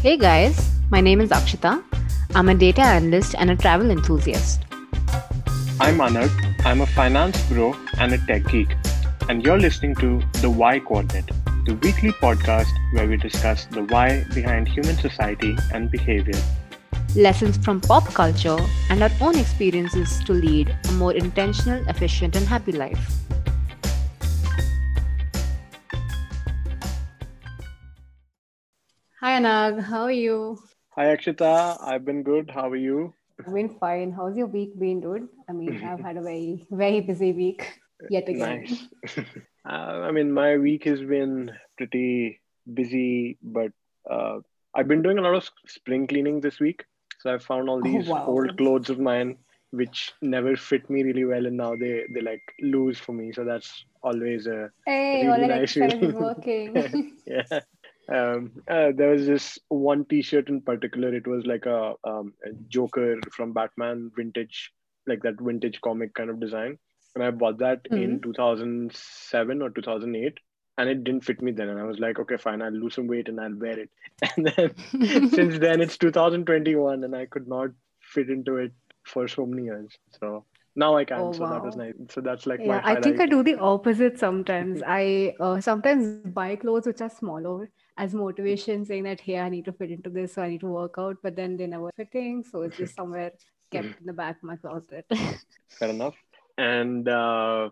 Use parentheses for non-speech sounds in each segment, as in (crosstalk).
Hey guys, my name is Akshita. I'm a data analyst and a travel enthusiast. I'm Anagh. I'm a finance bro and a tech geek. And you're listening to The Why Coordinate, the weekly podcast where we discuss the why behind human society and behavior. Lessons from pop culture and our own experiences to lead a more intentional, efficient, and happy life. Hi Anagh, how are you? Hi Akshita, I've been good. How are you? I've been fine. How's your week been, dude? I mean, I've had a very, very busy week (laughs) yet again. Nice. (laughs) uh, I mean, my week has been pretty busy, but uh, I've been doing a lot of spring cleaning this week. So I found all Oh, these wow. old clothes of mine which never fit me really well, and now they they like loose for me. So that's always a Hey, Really all nice feeling. (laughs) working. yeah. Um, uh, there was this one T-shirt in particular. It was like a, um, a Joker from Batman vintage, like that vintage comic kind of design. And I bought that in 2007 or 2008, and it didn't fit me then. And I was like, okay, fine, I'll lose some weight and I'll wear it. (laughs) And then (laughs) since then, it's 2021, and I could not fit into it for so many years. So now I can. Oh, so that was nice. So that's like my Yeah, I think I do the opposite sometimes. I uh, sometimes buy clothes which are smaller as motivation, saying that, hey, I need to fit into this, so I need to work out, but then they never fitting. So it's just (laughs) somewhere kept in the back of my closet. (laughs) Fair enough. And uh,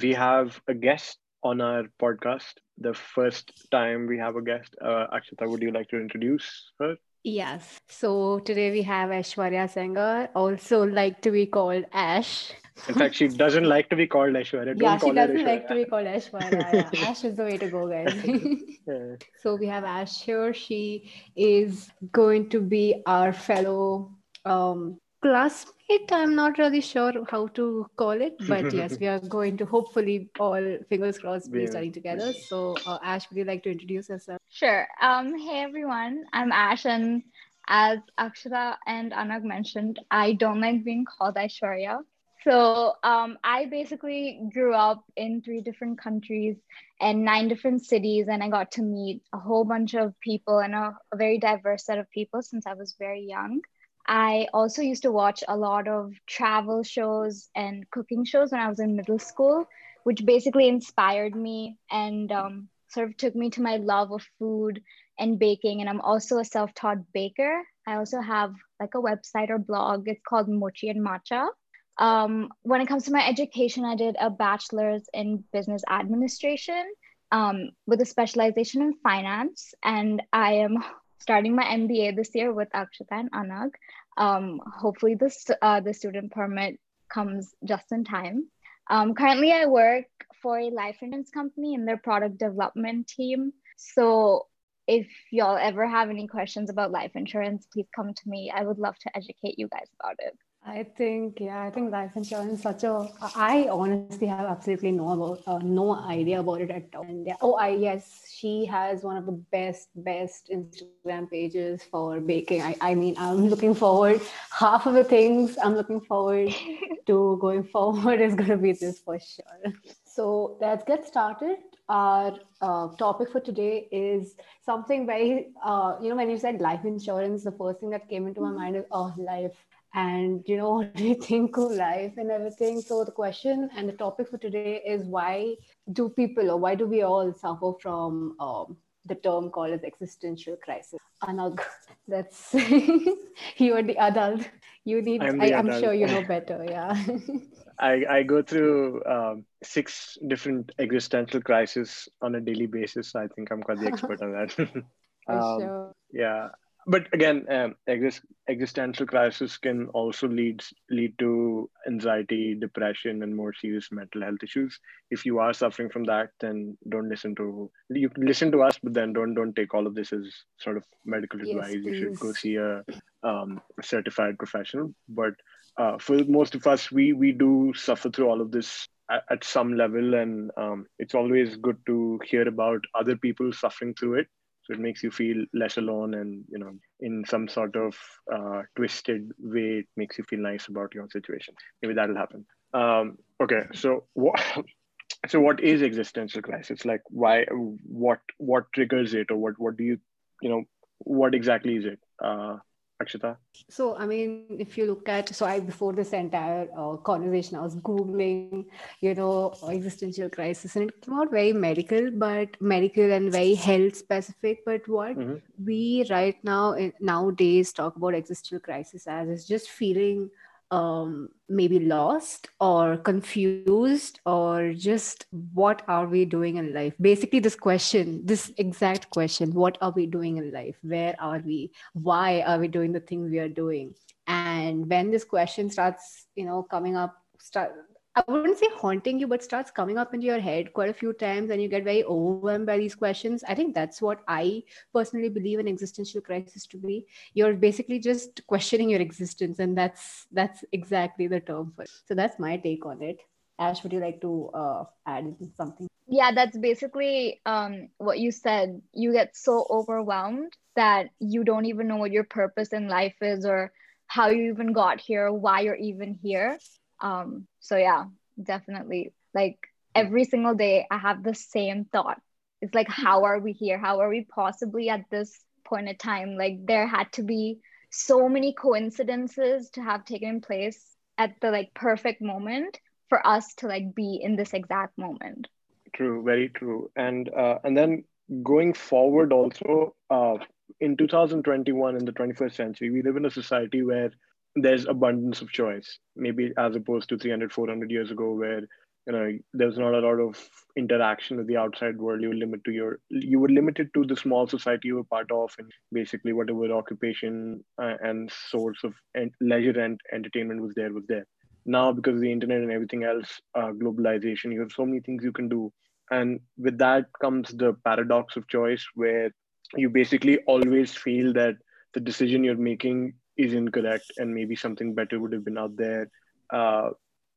we have a guest on our podcast. The first time we have a guest. Uh, Akshita, would you like to introduce her? Yes. So today we have Aishwarya Sengar, also like to be called Ash. In fact, she doesn't like to be called Aishwarya. Don't Yeah, call she doesn't like to be called Aishwarya. Yeah, (laughs) Ash is the way to go, guys. (laughs) Yeah. So we have Ash here. She is going to be our fellow um, classmate. I'm not really sure how to call it, but (laughs) yes, we are going to hopefully all fingers crossed be Yeah. studying together. So uh, Ash, would you like to introduce yourself? Sure. Um, hey everyone, I'm Ash, and as Akshita and Anagh mentioned, I don't like being called Aishwarya. So um, I basically grew up in three different countries and nine different cities, and I got to meet a whole bunch of people and a, a very diverse set of people since I was very young. I also used to watch a lot of travel shows and cooking shows when I was in middle school, which basically inspired me and um, sort of took me to my love of food and baking. And I'm also a self taught baker. I also have like a website or blog. It's called Mochi and Matcha. Um, when it comes to my education, I did a bachelor's in business administration um, with a specialization in finance. And I am starting my MBA this year with Akshita and Anagh. Um, hopefully, this uh, the student permit comes just in time. Um, currently, I work for a life insurance company in their product development team. So, if y'all ever have any questions about life insurance, please come to me. I would love to educate you guys about it. I think, yeah, I think life insurance is such a. I honestly have absolutely no about, uh, no idea about it at all. And yeah, oh, I yes, she has one of the best, best Instagram pages for baking. I, I mean, I'm looking forward. Half of the things I'm looking forward (laughs) to going forward is going to be this for sure. So let's get started. Our uh, topic for today is something very, uh, you know, when you said life insurance, the first thing that came into my mind is, oh, life and you know (laughs) what do you think of life and everything? So the question and the topic for today is why do people or why do we all suffer from um, the term called as existential crisis? Anagh (laughs) that's (laughs) you are the adult. You need I'm I, i'm sure you know better yeah. I, I go through um, six different existential crises on a daily basis. I think I'm quite the expert on that. um, sure. yeah but again um, exist, existential crisis can also lead lead to anxiety depression and more serious mental health issues. If you are suffering from that then don't listen to you listen to us but then don't don't take all of this as sort of medical Yes, advice. You should go see a um, certified professional. But uh, for most of us we we do suffer through all of this at, at some level. And um, it's always good to hear about other people suffering through it so it makes you feel less alone and you know in some sort of uh, twisted way it makes you feel nice about your own situation. Maybe that'll happen. Um, okay so what (laughs) so what is existential crisis? Like why what what triggers it or what what do you you know what exactly is it? Uh, Akshita? So, I mean, if you look at, so I, before this entire uh, conversation, I was Googling, you know, existential crisis, and it came out very medical, but medical and very health specific. But what mm-hmm. we right now, nowadays, talk about existential crisis as is just feeling um, maybe lost or confused or just what are we doing in life? Basically this question this exact question what are we doing in life? Where are we? Why are we doing the thing we are doing? And when this question starts you know coming up start I wouldn't say haunting you, but starts coming up into your head quite a few times and you get very overwhelmed by these questions. I think that's what I personally believe an existential crisis to be. You're basically just questioning your existence, and that's that's exactly the term for it. So that's my take on it. Ash, would you like to uh, add something? Yeah, that's basically um, what you said. You get so overwhelmed that you don't even know what your purpose in life is or how you even got here, why you're even here um so yeah definitely. Like every single day i have the same thought. It's like how are we here? How are we possibly at this point in time? Like there had to be so many coincidences to have taken place at the like perfect moment for us to like be in this exact moment. True very true. And uh, and then going forward also uh, in 2021 in the 21st century we live in a society where there's abundance of choice. Maybe as opposed to 300 400 years ago where you know there's not a lot of interaction with the outside world. You were limited to your you were limited to the small society you were part of and basically whatever occupation uh, and source of en- leisure and entertainment was there was there. Now because of the internet and everything else uh, globalization you have so many things you can do. And with that comes the paradox of choice where you basically always feel that the decision you're making is incorrect and maybe something better would have been out there. Uh,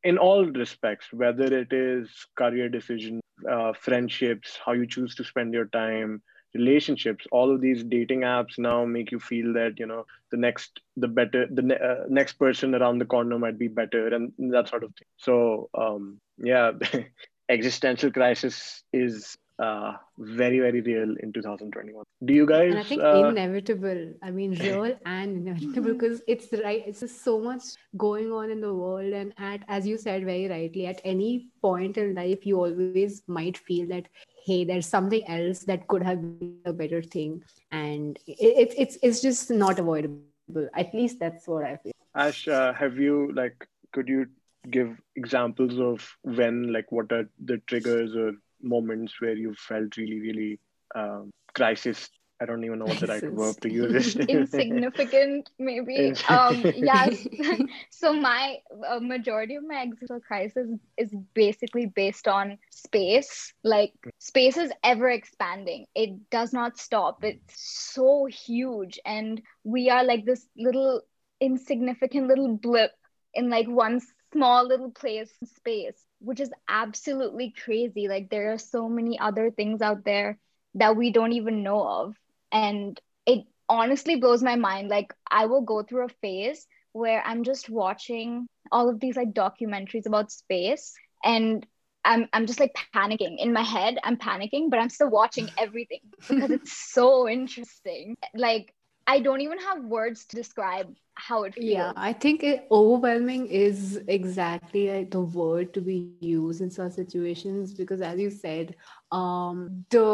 in all respects whether it is career decision uh, friendships how you choose to spend your time relationships all of these dating apps now make you feel that you know the next the better the ne- uh, next person around the corner might be better and that sort of thing. So um yeah (laughs) existential crisis is uh, very very real in 2021 do you guys and i think uh, inevitable. I mean (laughs) real and inevitable because it's right it's just so much going on in the world. And at as you said very rightly at any point in life you always might feel that hey there's something else that could have been a better thing. And it's it's it's just not avoidable. At least that's what i feel. Ash uh, have you like could you give examples of when like what are the triggers or moments where you felt really, really um, crisis. I don't even know what the right verb to use is. (laughs) (laughs) Insignificant, maybe. um, yes. (laughs) so my uh, majority of my existential crisis is basically based on space. Like space is ever expanding. It does not stop. It's so huge, and we are like this little insignificant little blip in like one small little place in space which is absolutely crazy. Like there are so many other things out there that we don't even know of. And it honestly blows my mind. Like I will go through a phase where I'm just watching all of these like documentaries about space and I'm I'm just like panicking in my head. I'm panicking, but I'm still watching (laughs) everything because it's so interesting. Like I don't even have words to describe how it feels. Yeah, I think it, overwhelming is exactly like the word to be used in such situations because, as you said, um, the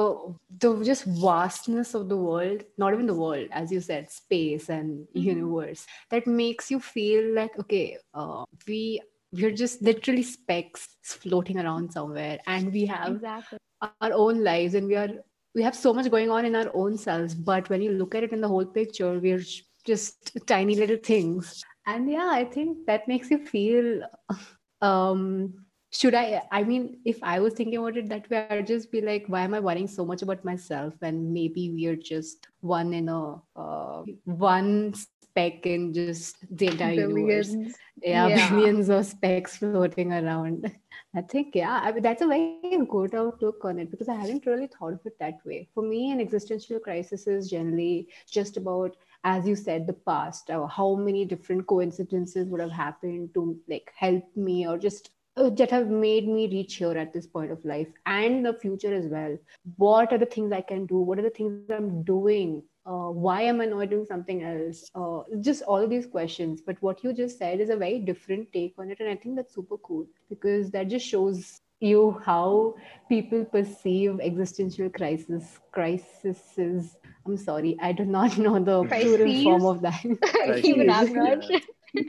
the just vastness of the world, not even the world, as you said, space and mm-hmm. universe, that makes you feel like okay, uh, we we're just literally specks floating around somewhere, and we have exactly. our own lives, and we are we have so much going on in our own selves but when you look at it in the whole picture we're just tiny little things. And yeah i think that makes you feel um should i i mean if i was thinking about it that way i'd just be like why am i worrying so much about myself? And maybe we're just one in a uh, one speck in just the entire billions. universe. Yeah, yeah, billions of specks floating around I think, yeah, I mean, that's a very good outlook on it because I hadn't really thought of it that way. For me, an existential crisis is generally just about, as you said, the past, or how many different coincidences would have happened to like help me or just uh, that have made me reach here at this point of life and the future as well. What are the things I can do? What are the things I'm doing uh, why am I not doing something else? Uh, just all these questions. But what you just said is a very different take on it. And I think that's super cool because that just shows you how people perceive existential crisis crises. I'm sorry, I do not (laughs) know the Crises? plural form of that. (laughs) Even I'm not. yeah.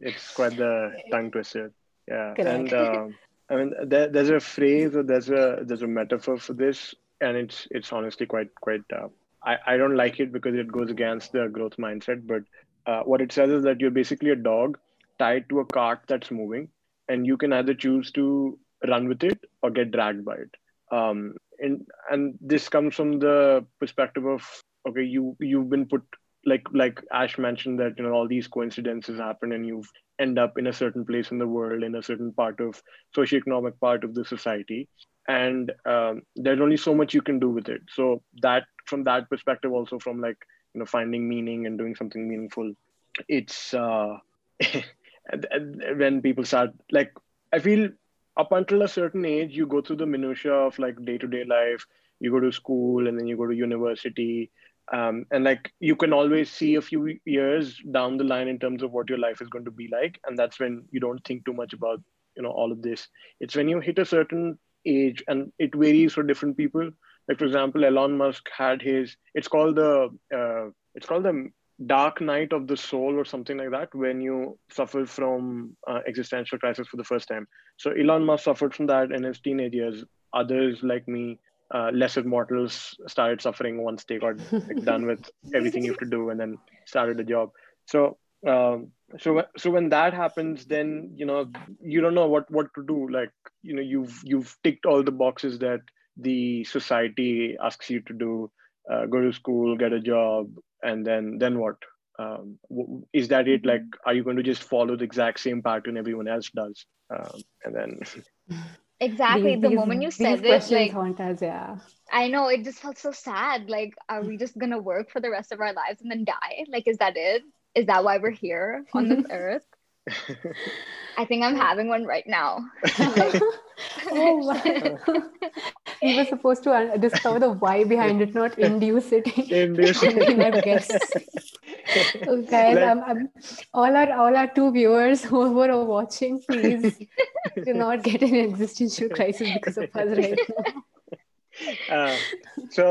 it's quite the tongue twister. Yeah, Correct. and um, I mean, there, there's a phrase or there's a there's a metaphor for this, and it's it's honestly quite quite. Uh, I I don't like it because it goes against the growth mindset. But uh, what it says is that you're basically a dog tied to a cart that's moving, and you can either choose to run with it or get dragged by it. Um, and and this comes from the perspective of okay, you you've been put like like Ash mentioned that you know all these coincidences happen and you end up in a certain place in the world in a certain part of socioeconomic part of the society. And um, there's only so much you can do with it. So that from that perspective also from like you know finding meaning and doing something meaningful it's uh (laughs) when people start like i feel up until a certain age you go through the minutia of like day-to-day life. You go to school and then you go to university um, and like you can always see a few years down the line in terms of what your life is going to be like. And that's when you don't think too much about you know all of this. It's when you hit a certain age and it varies for different people. Like for example elon musk had his it's called the uh, it's called the dark night of the soul or something like that when you suffer from uh, existential crisis for the first time. So elon musk suffered from that in his teenage years. Others like me uh, lesser mortals started suffering once they got like, done with (laughs) everything you have to do and then started a job. So um, so so when that happens then you know you don't know what what to do. Like you know you've you've ticked all the boxes that the society asks you to do uh, go to school get a job and then then what? Um, is that it? Like are you going to just follow the exact same pattern everyone else does? Um, and then (laughs) Exactly. These- the these- moment you said it, like haunt us, yeah. I know it just felt so sad. Like, are we just gonna work for the rest of our lives and then die? Like, is that it? Is that why we're here on this (laughs) earth? I think I'm having one right now. (laughs) oh my. (laughs) we were supposed to un- discover the why behind it, not induce it Induce (laughs) it. our. So guys, Like- I'm, I'm, all our all our two viewers who are watching, please do not get an existential crisis because of us right now. uh, so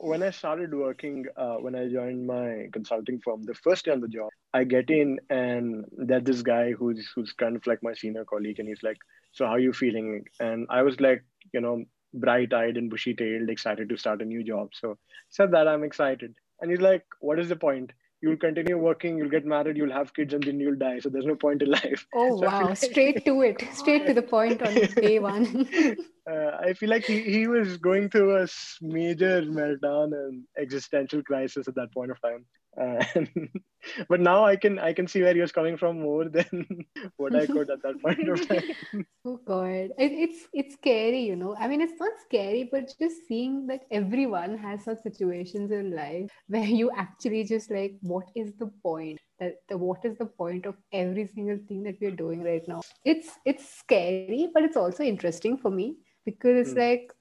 uh, when I started working, uh, when I joined my consulting firm, the first day on the job, I get in and there's this guy who's who's kind of like my senior colleague, and he's like, "So how are you feeling?" And I was like, you know, bright-eyed and bushy-tailed, excited to start a new job. So said that I'm excited, and he's like, "What is the point? You'll continue working, you'll get married, you'll have kids, and then you'll die. So there's no point in (laughs) life." Oh So wow, like- straight to it, straight to the point on (laughs) day one. (laughs) uh, I feel like he, he was going through a major meltdown and existential crisis at that point of time. Uh, (laughs) but now I can I can see where he was coming from more than (laughs) what I could at that point of time. (laughs) Oh God, it, it's it's scary, you know. I mean, it's not scary, but just seeing that everyone has such situations in life where you actually just like, what is the point? That the what is the point of every single thing that we're doing right now? It's it's scary, but it's also interesting for me because it's Hmm. like,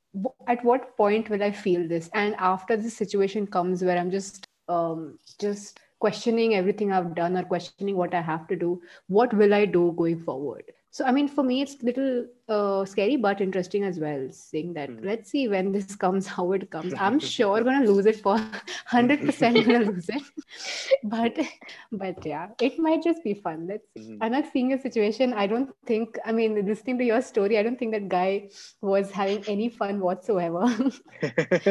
at what point will I feel this? And after this situation comes where I'm just um just questioning everything I've done or questioning what I have to do, what will I do going forward? So, I mean, for me, it's a little uh, scary but interesting as well. Seeing that, Mm. let's see when this (laughs) comes, how it comes. I'm (laughs) sure gonna lose it for (laughs) hundred percent gonna lose it, but but yeah, it might just be fun. Let's. Mhm. I'm not seeing a situation. I don't think. I mean, listening to your story, I don't think that guy was having any fun whatsoever.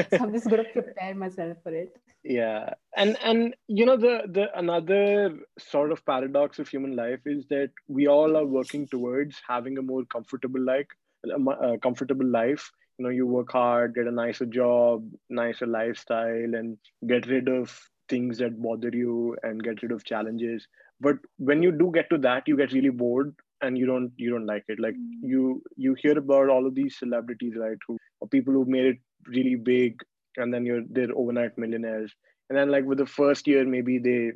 so I'm just gonna prepare myself for it. Yeah. And and you know the the another sort of paradox of human life is that we all are working towards having a more comfortable like a comfortable life. You know you work hard get a nicer job nicer lifestyle and get rid of things that bother you and get rid of challenges. But when you do get to that you get really bored and you don't you don't like it. Like Mm. you you hear about all of these celebrities right who people who made it really big and then you're they're overnight millionaires. And then like with the first year maybe they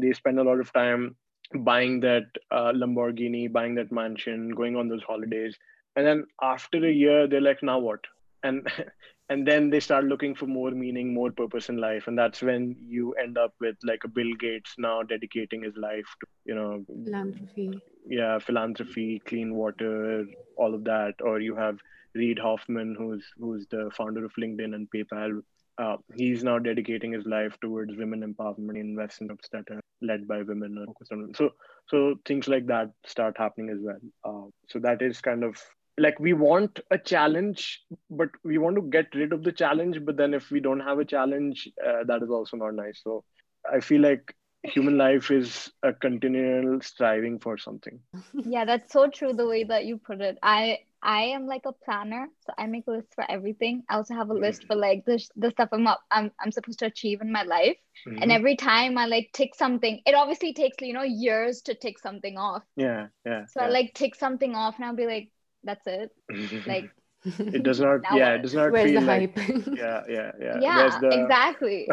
they spend a lot of time buying that uh, lamborghini buying that mansion going on those holidays. And then after a year they're like now what? And (laughs) and then they start looking for more meaning more purpose in life. And that's when you end up with like a bill gates now dedicating his life to you know philanthropy. Yeah philanthropy clean water all of that. Or you have reid hoffman who's who's the founder of linkedin and paypal. Uh, he's now dedicating his life towards women empowerment investments that are led by women women. so so things like that start happening as well. Uh, so that is kind of like we want a challenge but we want to get rid of the challenge but then if we don't have a challenge uh, that is also not nice. So i feel like human life is a continual striving for something. (laughs) Yeah that's so true the way that you put it. I i am like a planner so i make a list for everything. I also have a list for like the, the stuff i'm up I'm, I'm supposed to achieve in my life. Mm-hmm. and every time i like tick something it obviously takes you know years to tick something off. Yeah yeah so yeah. i like tick something off and i'll be like that's it. (laughs) Like it does not (laughs) yeah it does not Where's feel the like hype? (laughs) yeah yeah yeah. Yeah the, exactly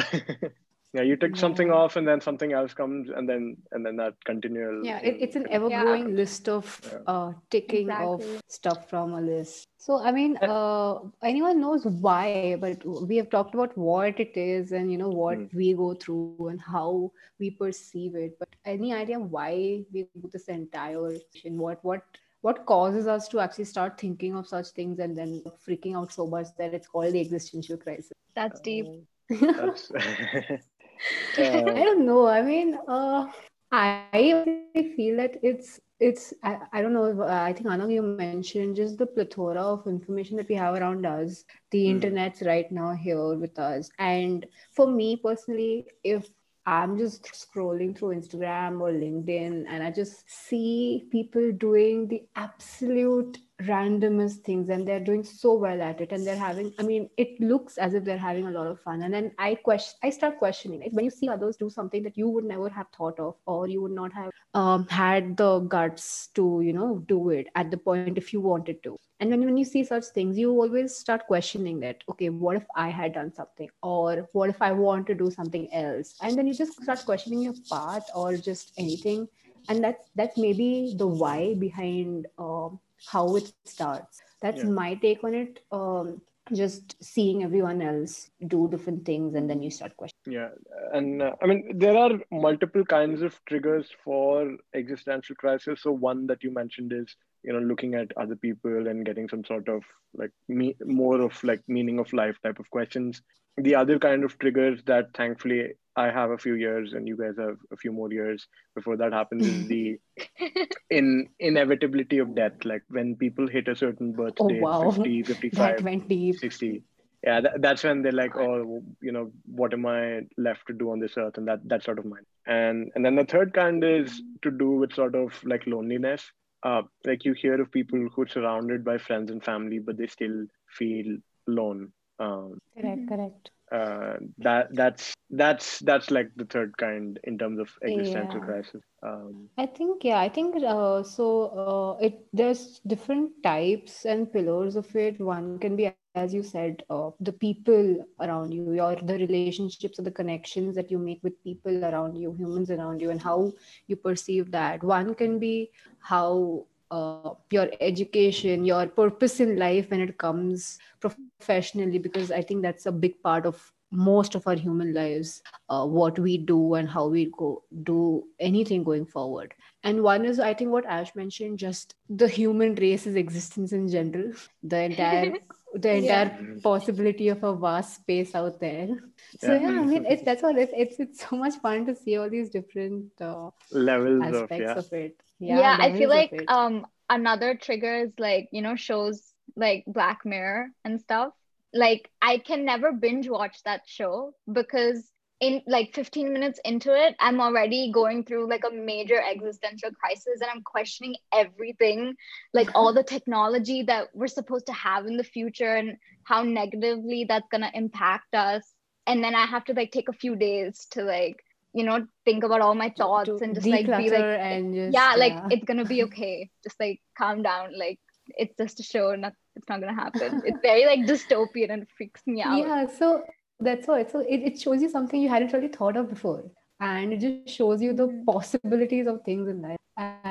yeah you take Yeah. something off and then something else comes and then and then that continual yeah it, it's an thing. ever growing list of Yeah. uh, ticking of Exactly. stuff from a list so i mean uh, anyone knows why but we have talked about what it is and you know what Mm. we go through and how we perceive it but any idea why we do this entire thing? what what what causes us to actually start thinking of such things and then freaking out so much that it's called the existential crisis that's deep That's, (laughs) (laughs) I uh, don't know. I mean, uh, I feel that it's it's I, I don't know. uh, I think Anand, you mentioned just the plethora of information that we have around us. The Mm. internet's right now here with us, and for me personally, if I'm just scrolling through Instagram or LinkedIn and I just see people doing the absolute randomest things and they're doing so well at it and they're having i mean it looks as if they're having a lot of fun. And then i question i start questioning like when you see others do something that you would never have thought of or you would not have um, had the guts to you know do it at the point if you wanted to. And when, when you see such things you always start questioning that okay what if i had done something or what if i want to do something else? And then you just start questioning your path or just anything. And that's that's maybe the why behind um, how it starts. That's Yeah. my take on it. Um, just seeing everyone else do different things and then you start questioning. Yeah and uh, i mean there are multiple kinds of triggers for existential crisis. So one that you mentioned is you know looking at other people and getting some sort of like me more of like meaning of life type of questions. The other kind of triggers that thankfully i have a few years and you guys have a few more years before that happens is the (laughs) in inevitability of death. Like when people hit a certain birth Oh, wow. 50 55 went deep. 60 yeah that, that's when they're like oh you know what am i left to do on this earth? And that that sort of mind. And and then the third kind is to do with sort of like loneliness uh like you hear of people who are surrounded by friends and family but they still feel alone um correct Mhm. correct uh that that's that's that's like the third kind in terms of existential Yeah. crisis um I think yeah, I think uh, so. Uh, it there's different types and pillars of it. One can be, as you said, uh, the people around you, your the relationships or the connections that you make with people around you, humans around you, and how you perceive that. One can be how uh, your education, your purpose in life when it comes professionally, because I think that's a big part of most of our human lives uh, what we do and how we go do anything going forward. And one is i think what ash mentioned just the human race's existence in general. The entire (laughs) the entire Yeah. possibility of a vast space out there. So Yeah. yeah, i mean it's that's what it's, it's it's so much fun to see all these different uh, levels of aspects yeah. of it yeah, i feel like um another trigger is like you know shows like black mirror and stuff. Like i can never binge watch that show because in like 15 minutes into it i'm already going through like a major existential crisis and i'm questioning everything like all the technology that we're supposed to have in the future and how negatively that's going to impact us. And then i have to like take a few days to like you know think about all my thoughts to and just like be like and just yeah like it's gonna be (laughs) okay. Just like calm down. Like it's just a show. Not it's not gonna happen. It's very like dystopian and freaks me out. Yeah so that's all. So it, it shows you something you hadn't really thought of before. And it just shows you the Mhm. possibilities of things in life.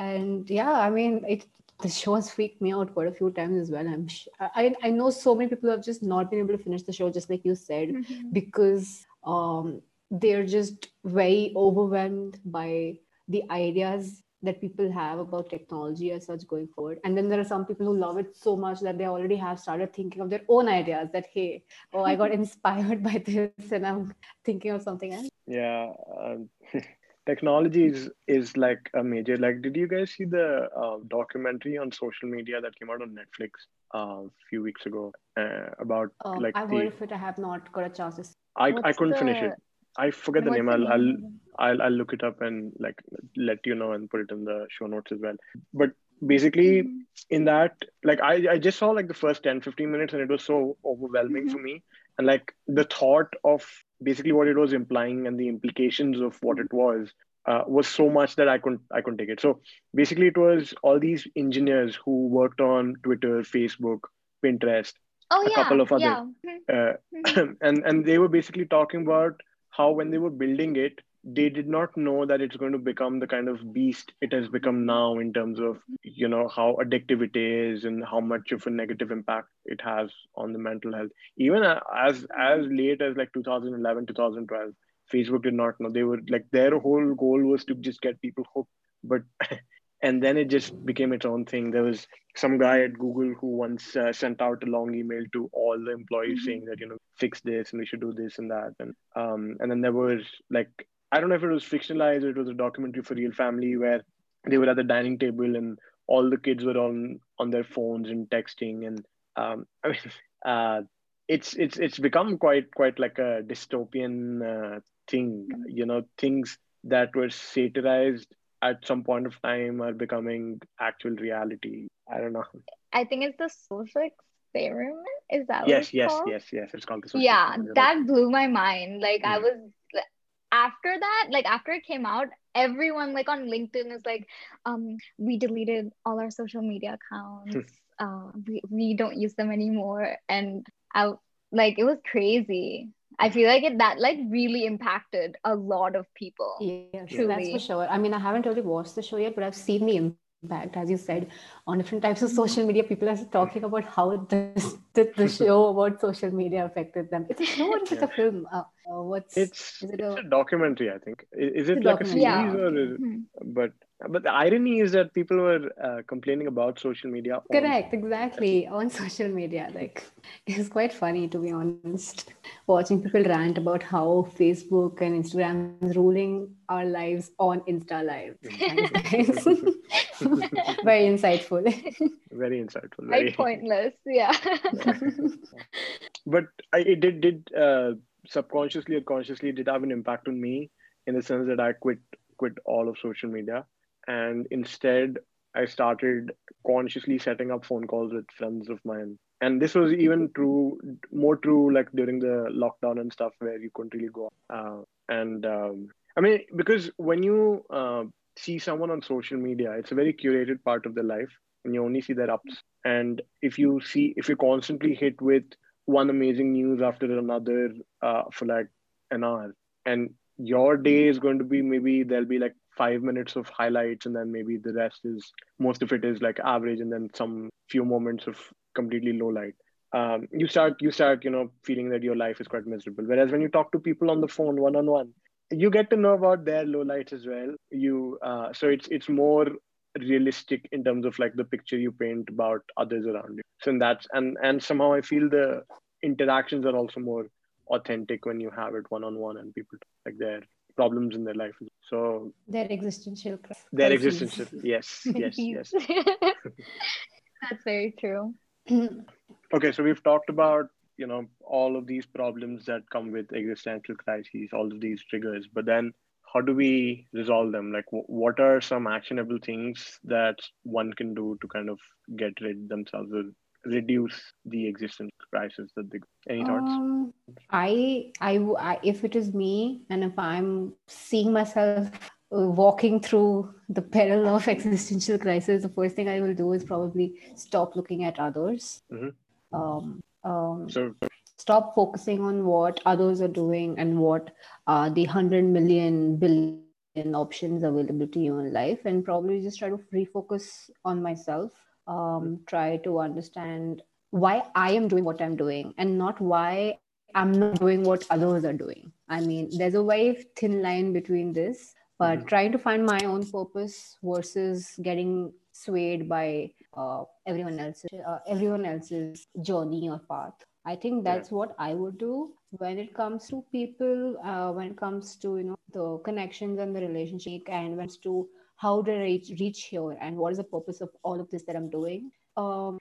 And yeah i mean it the show has freaked me out quite a few times as well. I'm sh- I I know so many people have just not been able to finish the show, just like you said, Mhm. because um they're just very overwhelmed by the ideas that people have about technology as such going forward. And then there are some people who love it so much that they already have started thinking of their own ideas that, hey, oh, I got (laughs) inspired by this and I'm thinking of something else. Yeah, um, (laughs) technology is is like a major. Like, did you guys see the uh, documentary on social media that came out on Netflix uh, a few weeks ago uh, about Um, like I've the? heard of it. I have not got a chance to see. I I couldn't finish it. I forget the name. I'll I'll? I'll I'll look it up and like let you know and put it in the show notes as well. But basically, Mhm. in that, like I I just saw like the first 10, 15 minutes and it was so overwhelming for me. And like the thought of basically what it was implying and the implications of what it was uh, was so much that I couldn't I couldn't take it. So basically, it was all these engineers who worked on Twitter, Facebook, Pinterest, Oh a yeah, couple of other yeah. Mhm. uh, Mhm. (clears throat) and and they were basically talking about how when they were building it they did not know that it's going to become the kind of beast it has become now in terms of you know how addictive it is and how much of a negative impact it has on the mental health. Even as as late as like 2011 2012 facebook did not know. They were like their whole goal was to just get people hooked. But (laughs) and then it just became its own thing. There was some guy at google who once uh, sent out a long email to all the employees Mhm. saying that you know fix this and we should do this and that. And um and then there was like i don't know if it was fictionalized or it was a documentary for real family where they were at the dining table and all the kids were on on their phones and texting and um (laughs) i mean uh it's it's it's become quite quite like a dystopian uh, thing you know things that were satirized at some point of time are becoming actual reality i don't know I think it's the social experiment. Is that what yes yes called? yes yes it's called the social Yeah, experiment, that blew my mind. Like I Mm. was after that, like after it came out, everyone like on LinkedIn is like, um, we deleted all our social media accounts. uh, we we don't use them anymore, and I like it was crazy. I feel like it that like really impacted a lot of people. Yes, that's for sure. I mean, I haven't really watched the show yet, but I've seen the impact, as you said, on different types of social media. People are talking about how this the, the (laughs) show about social media affected them. It's a show or is it a film? Uh, uh, what's it's is it it's a a documentary i think I- is it a like a series. Yeah. or is, Mhm. but but the irony is that people were uh, complaining about social media on correct exactly on social media? Like it's quite funny to be honest. Watching people rant about how Facebook and Instagram is ruling our lives on Insta Live. (laughs) (laughs) Very insightful. (laughs) very insightful Very very pointless. Yeah. but I, it did did uh, subconsciously or consciously did have an impact on me in the sense that I quit quit all of social media and instead I started consciously setting up phone calls with friends of mine. And this was even true, more true like during the lockdown and stuff where you couldn't really go. Uh, and um, I mean, because when you uh, see someone on social media, it's a very curated part of their life and you only see their ups. And if you see, if you're constantly hit with one amazing news after another uh, for like an hour, and your day is going to be maybe there'll be like five minutes of highlights, and then maybe the rest is most of it is like average, and then some few moments of completely low light. Um, you start you start you know feeling that your life is quite miserable. Whereas when you talk to people on the phone one on one, you get to know about their low lights as well. You uh, so it's it's more realistic in terms of like the picture you paint about others around you. So that's and and somehow I feel the interactions are also more authentic when you have it one on one and people like their problems in their life. So Their existential crisis. their existential, yes, yes, (laughs) yes. (laughs) That's very true. (clears throat) Okay, so we've talked about you know all of these problems that come with existential crises, all of these triggers, but then how do we resolve them? Like, w- what are some actionable things that one can do to kind of get rid themselves or reduce the existential crisis that they? Any thoughts? Um, I, if it is me, and if I'm seeing myself uh, walking through the peril (laughs) of existential crisis, the first thing I will do is probably stop looking at others. Mhm. Um, um, So stop focusing on what others are doing and what uh, the 100 million billion options available to you in life and probably just try to refocus on myself um, try to understand why i am doing what i'm doing and not why i'm not doing what others are doing i mean there's a very thin line between this but mm-hmm. trying to find my own purpose versus getting swayed by uh, everyone else's uh, everyone else's journey or path i think that's yeah. what i would do when it comes to people uh, when it comes to you know the connections and the relationship and when it's to how did I reach, here and what is the purpose of all of this that i'm doing. Um,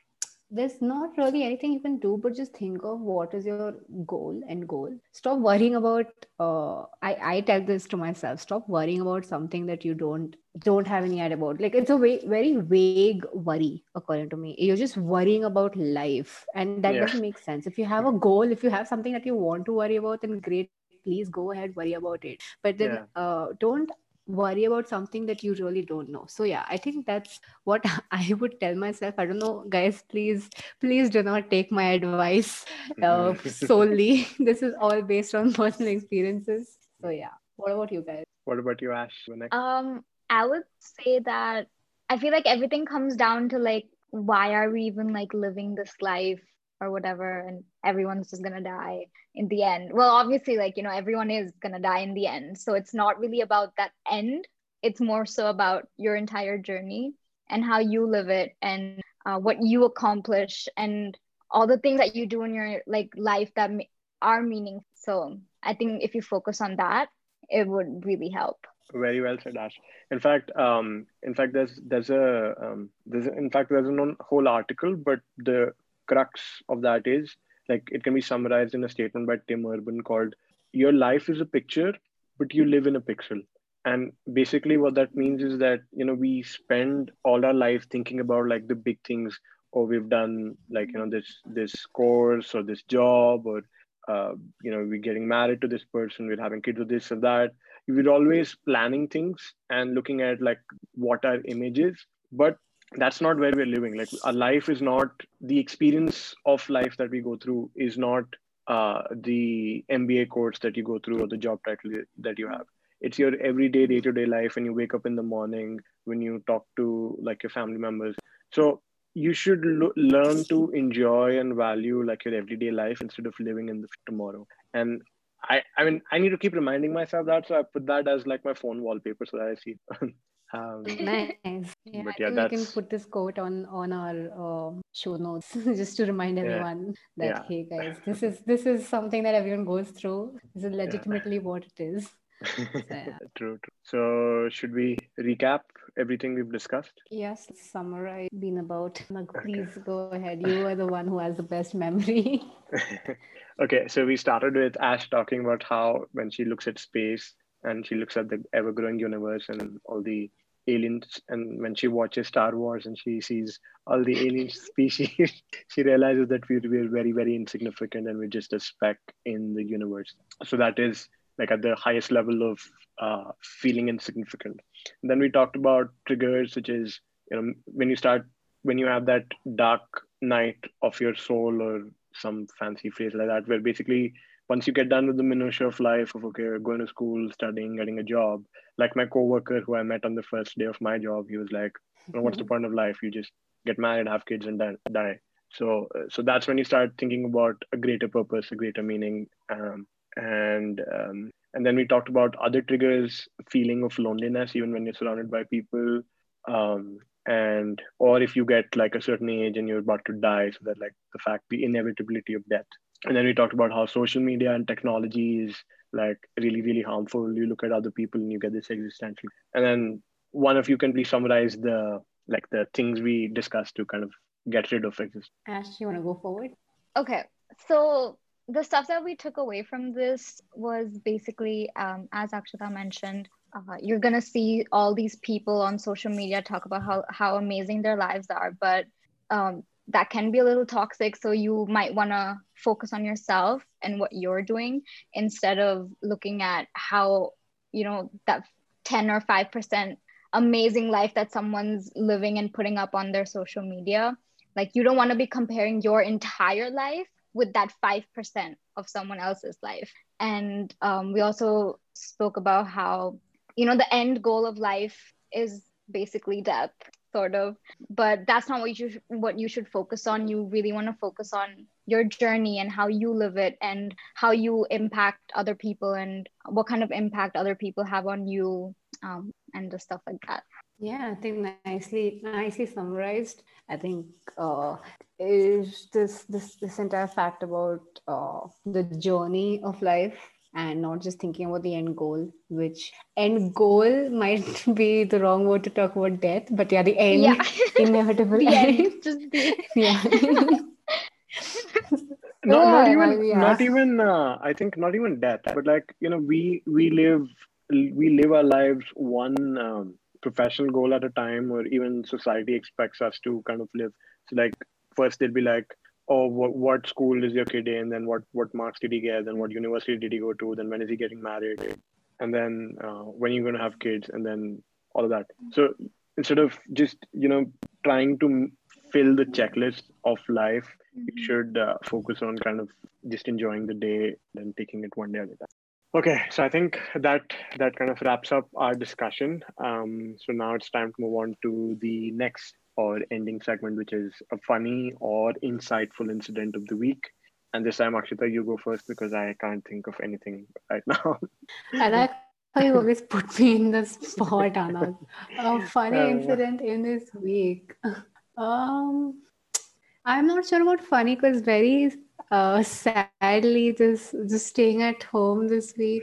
there's not really anything you can do but just think of what is your goal and goal. Stop worrying about uh, I, I tell this to myself stop worrying about something that you don't don't have any idea about. Like it's a way, very vague worry according to me. You're just worrying about life and that yeah. doesn't make sense. If you have a goal if you have something that you want to worry about then great please go ahead worry about it. But then yeah. uh, don't worry about something that you really don't know. So yeah i think that's what (laughs) i would tell myself. I don't know guys please please do not take my advice uh, (laughs) solely. (laughs) This is all based on personal experiences. So yeah. What about you guys? What about you ash? Um i would say that i feel like everything comes down to like why are we even like living this life or whatever and everyone's just gonna die in the end. Well obviously like you know everyone is gonna die in the end. So it's not really about that end. It's more so about your entire journey and how you live it and uh, what you accomplish and all the things that you do in your like life that are meaningful so i think if you focus on that it would really help. Very well said ash. In fact um in fact there's there's a um there's in fact there's a whole article but the crux of that is like it can be summarized in a statement by Tim Urban called Your life is a picture, but you live in a pixel. And basically, what that means is that, you know, we spend all our life thinking about like the big things, or we've done like, you know, this this course or this job, or, uh, you know, we're getting married to this person, we're having kids or this or that. We're always planning things and looking at like what our image is. But that's not where we're living. Like our life is not the experience of life that we go through is not uh, the mba course that you go through or the job title that you have. It's your everyday day-to-day life when you wake up in the morning when you talk to like your family members. So you should lo- learn to enjoy and value like your everyday life instead of living in the tomorrow. And I, I mean, I need to keep reminding myself that. So I put that as like my phone wallpaper so that I see (laughs) Um, (laughs) nice. Yeah, but yeah, we can put this quote on on our uh, show notes (laughs) just to remind everyone yeah. that yeah. hey guys, this is this is something that everyone goes through. This is legitimately what it is. (laughs) So, true, true. So should we recap everything we've discussed? Yes, summarize been about. Please okay. go ahead. You are the one who has the best memory. okay, so we started with Ash talking about how when she looks at space and she looks at the ever-growing universe and all the aliens and when she watches star wars and she sees all the alien (laughs) species she realizes that we're, we're very very insignificant and we're just a speck in the universe. So that is like at the highest level of uh, feeling insignificant. And then we talked about triggers which is you know when you start when you have that dark night of your soul or some fancy phrase like that where basically once you get done with the minutia of life of okay going to school studying getting a job like my coworker who i met on the first day of my job he was like what's the mm-hmm. point of life? You just get married have kids and die. So uh, so that's when you start thinking about a greater purpose a greater meaning um, and um, and then we talked about other triggers feeling of loneliness even when you're surrounded by people um, and or if you get like a certain age and you're about to die so that like the fact the inevitability of death and then we talked about how social media and technology is like really really harmful. You look at other people and you get this existential and then one of you can please summarize the like the things we discussed to kind of get rid of exist ash you want to go forward? Okay. So the stuff that we took away from this was basically um, as akshita mentioned uh, you're gonna see all these people on social media talk about how, how amazing their lives are but um, that can be a little toxic. So you might want to focus on yourself and what you're doing instead of looking at how, you know, that 10 or 5% amazing life that someone's living and putting up on their social media. Like you don't want to be comparing your entire life with that 5% of someone else's life. And um, we also spoke about how you know the end goal of life is basically death sort of but that's not what you should, what you should focus on. You really want to focus on your journey and how you live it and how you impact other people and what kind of impact other people have on you um, and the stuff like that. Yeah i think nicely nicely summarized. I think uh, is this this this entire fact about uh, the journey of life and not just thinking about the end goal which end goal (laughs) might be the wrong word to talk about death but yeah the end yeah. (laughs) inevitable (laughs) the end. end. just the... yeah no, not even yeah. not even uh, i think not even death but like you know we we live we live our lives one um, professional goal at a time or even society expects us to kind of live so like first they'll be like oh what, what school is your kid in then what what marks did he get then what university did he go to then when is he getting married and then uh, when you're going to have kids and then all of that. So instead of just you know trying to fill the checklist of life mm-hmm. you should uh, focus on kind of just enjoying the day and taking it one day at a time. Okay so i think that that kind of wraps up our discussion. Um, so now it's time to move on to the next or ending segment, which is a funny or insightful incident of the week. And this time, Akshita, you go first because I can't think of anything right now. (laughs) I like how you always put me in the spot, Anagh. A funny uh, incident in this week. Um, I'm not sure about funny because very uh, sadly, just just staying at home this week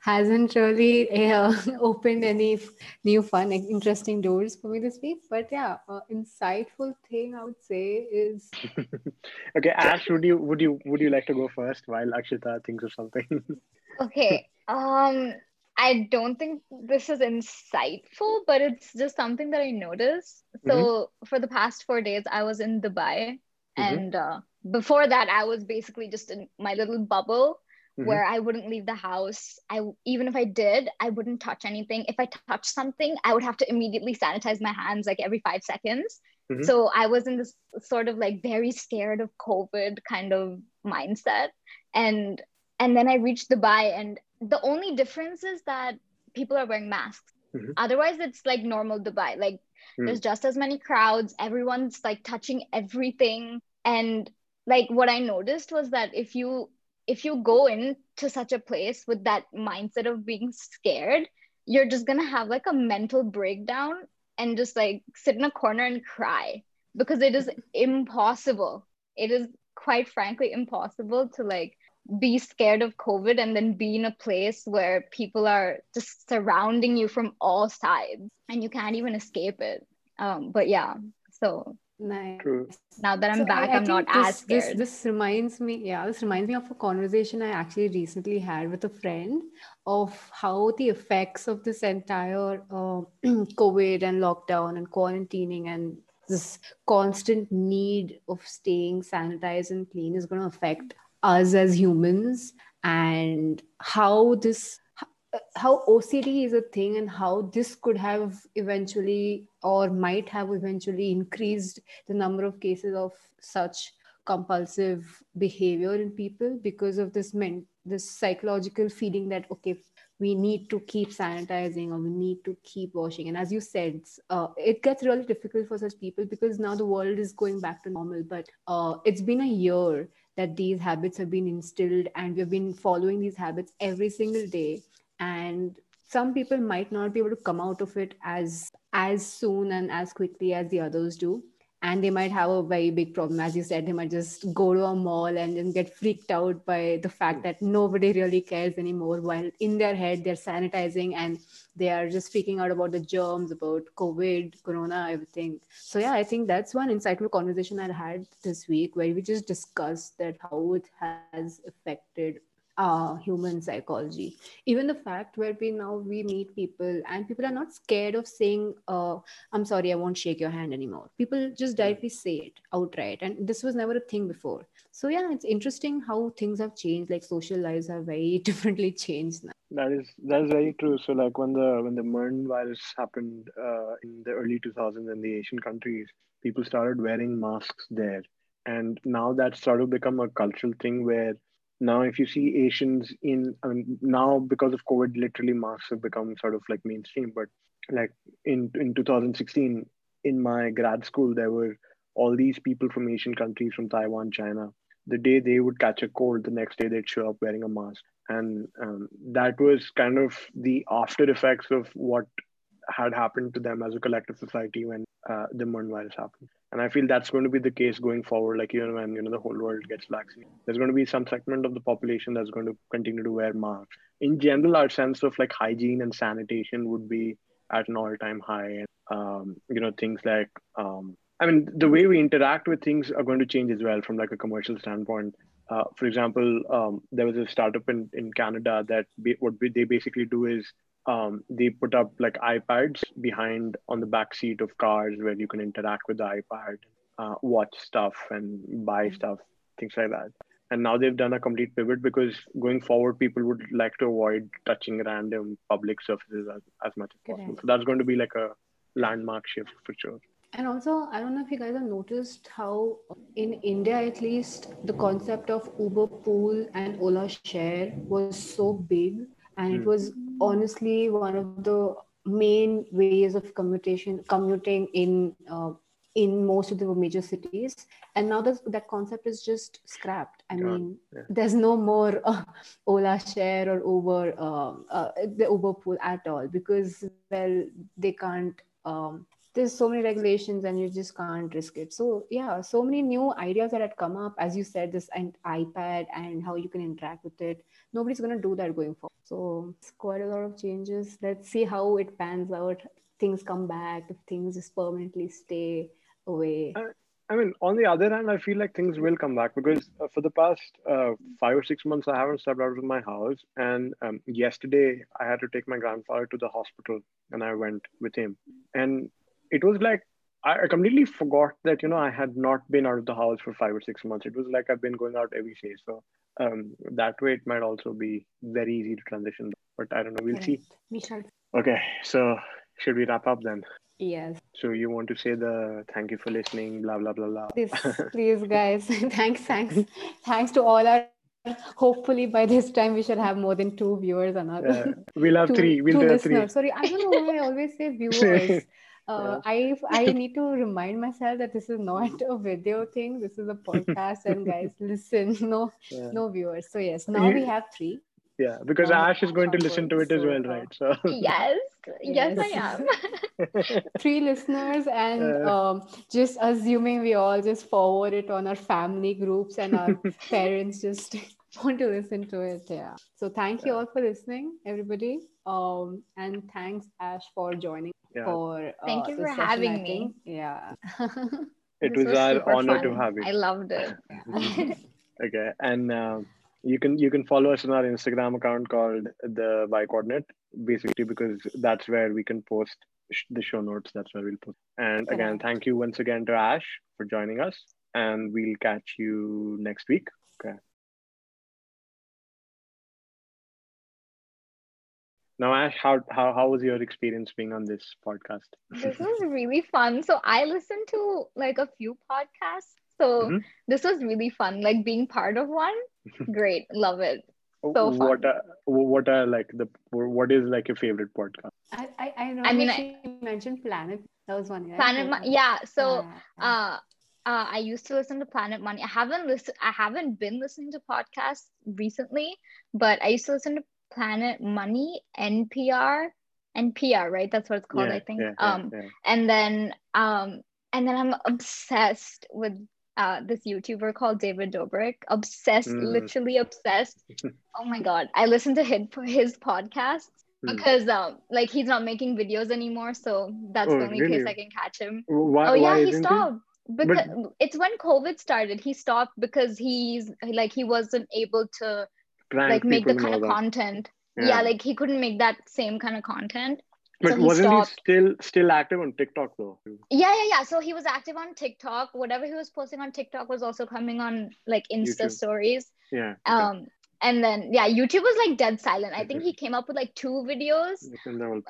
hasn't really uh, (laughs) opened any new fun interesting doors for me this week but yeah uh, insightful thing i would say is (laughs) okay ash would you would you would you like to go first while akshita thinks of something (laughs) okay um i don't think this is insightful but it's just something that i noticed so mm-hmm. for the past four days i was in dubai mm-hmm. and uh, before that i was basically just in my little bubble mm-hmm. where I wouldn't leave the house. I even if I did, I wouldn't touch anything. If I touched something, I would have to immediately sanitize my hands like every five seconds. Mm-hmm. So I was in this sort of like very scared of COVID kind of mindset. And and then I reached Dubai and the only difference is that people are wearing masks. Mm-hmm. Otherwise, it's like normal Dubai. Like mm. there's just as many crowds. Everyone's like touching everything. And like what I noticed was that if you if you go into such a place with that mindset of being scared, you're just gonna have like a mental breakdown and just like sit in a corner and cry because it is (laughs) impossible. It is quite frankly impossible to like be scared of COVID and then be in a place where people are just surrounding you from all sides and you can't even escape it. Um, but yeah, so Nice. True. Now that I'm so back, I, I am not this, as scared. This, this reminds me, yeah, this reminds me of a conversation I actually recently had with a friend of how the effects of this entire uh, (clears throat) COVID and lockdown and quarantining and this constant need of staying sanitized and clean is going to affect us as humans and how this how OCD is a thing and how this could have eventually or might have eventually increased the number of cases of such compulsive behavior in people because of this men this psychological feeling that okay we need to keep sanitizing or we need to keep washing. And as you said uh, it gets really difficult for such people because now the world is going back to normal. But uh, it's been a year that these habits have been instilled and we've been following these habits every single day and some people might not be able to come out of it as as soon and as quickly as the others do. And they might have a very big problem. As you said they might just go to a mall and then get freaked out by the fact that nobody really cares anymore while in their head they're sanitizing and they are just freaking out about the germs about covid corona everything. So yeah i think that's one insightful conversation i had this week where we just discussed that how it has affected uh, human psychology. Even the fact where we now we meet people and people are not scared of saying uh, i'm sorry i won't shake your hand anymore. People just directly say it outright. And this was never a thing before. So yeah it's interesting how things have changed. Like social lives have very (laughs) differently changed now. That is that is very true. So like when the when the MERS virus happened uh, in the early 2000s in the asian countries people started wearing masks there. And now that's sort of become a cultural thing where now if you see Asians in, I mean, now because of COVID, literally masks have become sort of like mainstream. But like in in 2016, in my grad school, there were all these people from Asian countries, from Taiwan, China. The day they would catch a cold, the next day they'd show up wearing a mask, and um, that was kind of the after effects of what had happened to them as a collective society when uh, the MERS virus happened. And I feel that's going to be the case going forward. Like, know, when, you know, the whole world gets vaccinated, there's going to be some segment of the population that's going to continue to wear masks. In general, our sense of like hygiene and sanitation would be at an all time high. And, um, you know, things like, um, I mean, the way we interact with things are going to change as well from like a commercial standpoint. Uh, for example, um, there was a startup in, in Canada that be, what they basically do is um, they put up like iPads behind on the back seat of cars where you can interact with the iPad, uh, watch stuff and buy mm-hmm. stuff, things like that. And now they've done a complete pivot because going forward, people would like to avoid touching random public surfaces as, as much as possible. So that's going to be like a landmark shift for sure. And also, I don't know if you guys have noticed how in India, at least, the concept of Uber Pool and Ola Share was so big and it hmm. was honestly one of the main ways of commutation commuting in uh, in most of the major cities and now that that concept is just scrapped. I mean yeah. there's no more (laughs) uh, ola share or uber uh, uh, the uber pool at all because well they can't um, there's so many regulations and you just can't risk it. So yeah so many new ideas that had come up as you said this and ipad and how you can interact with it nobody's going to do that going forward so it's quite a lot of changes let's see how it pans out things come back if things just permanently stay away I mean, on the other hand, I feel like things will come back because uh, for the past uh, five or six months, I haven't stepped out of my house. And um, yesterday, I had to take my grandfather to the hospital, and I went with him. And it was like I completely forgot that you know I had not been out of the house for five or six months. It was like I've been going out every day. So um, that way, it might also be very easy to transition. But I don't know. We'll yes. see. We shall. Okay, so should we wrap up then? Yes. So you want to say the thank you for listening, blah blah blah blah. Please, (laughs) please, guys. (laughs) thanks, thanks, thanks to all our. Hopefully, by this time we should have more than two viewers. Another. We'll have (laughs) two, three. We'll two have three. Sorry, I don't know why I always say viewers uh, I (laughs) I need to remind myself that this is not a video thing. This is a podcast, and guys, (laughs) listen, (laughs) no yeah. no viewers. So yes, now we have three. Yeah, because um, Ash is going to listen to it as well, right? So yes, yes, I am. three listeners, and um, just assuming we all just forward it on our family groups and our parents just want to listen to it. Yeah. So thank you all for listening, everybody. Um, and thanks Ash for joining yeah. for uh, thank you for having me. yeah. It was, was our honor fun. to have you. I loved it. (laughs) Okay and uh, you can you can follow us on our instagram account called the why coordinate basically because that's where we can post the show notes. That's where we'll post. And again thank you once again to ash for joining us and we'll catch you next week. Okay Now, Ash, how, how, how was your experience being on this podcast? this was really fun. So I listened to like a few podcasts. So mm-hmm. this was really fun, like being part of one. (laughs) Great, love it. So fun. What are, what are like the what is like your favorite podcast? I I, I know. I mean, I mentioned Planet. That was one. Right? Planet, Mo- yeah. So, uh, uh, I used to listen to Planet Money. I haven't listened. I haven't been listening to podcasts recently, but I used to listen to Planet Money, NPR, NPR, right? That's what it's called, yeah, I think. Yeah, um, yeah, and then um, and then I'm obsessed with uh, this YouTuber called David Dobrik. Obsessed, mm. literally obsessed. (laughs) oh my god, I listen to his his podcasts mm. because um, like he's not making videos anymore, so that's oh, the only really? place I can catch him. Why, oh yeah, he stopped. Because but, it's when COVID started, he stopped because he's like he wasn't able to like make the kind of that. content. Yeah. yeah. like he couldn't make that same kind of content. But so wasn't stopped. he still still active on TikTok though? Yeah, yeah, yeah. So he was active on TikTok. Whatever he was posting on TikTok was also coming on like Insta YouTube. stories. Yeah. Um, and then yeah, YouTube was like dead silent. I think he came up with like two videos.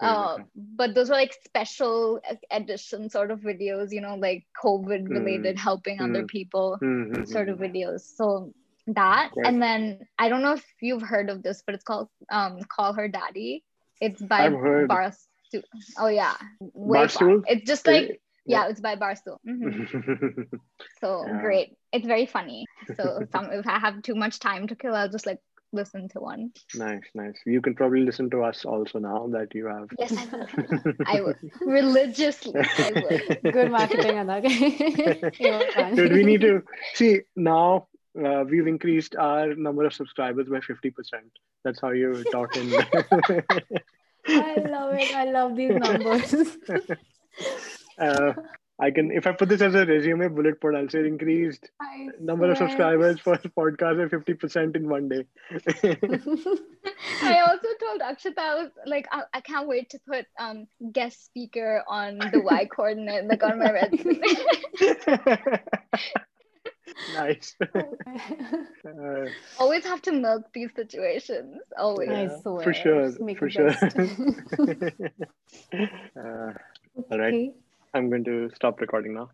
Uh, but those were like special edition sort of videos, you know, like COVID related, mm. helping mm. other people mm-hmm. sort of videos. So that Right. and then i don't know if you've heard of this but it's called um call her daddy it's by barstool oh yeah way Barstool? far. it's just like yeah it's by barstool Mhm. (laughs) so Yeah. great it's very funny so (laughs) some if i have too much time to kill i'll just like listen to one nice, nice. You can probably listen to us also now that you have. yes i will (laughs) i will religiously i will Good marketing, Anagh. Dude, we need to see now. Uh, we've increased our number of subscribers by 50%. That's how you talk in. (laughs) I love it. I love these numbers. (laughs) uh, I can, if I put this as a resume bullet point, I'll say increased I number of subscribers for podcast by 50% in one day. (laughs) I also told Akshita, I was like, I, I can't wait to put um guest speaker on the Why Coordinate, like on my resume. Nice. (laughs) Uh, Always have to milk these situations. Always. I Yeah, swear. for sure, Make for sure. (laughs) (laughs) uh, all right, Okay. I'm going to stop recording now.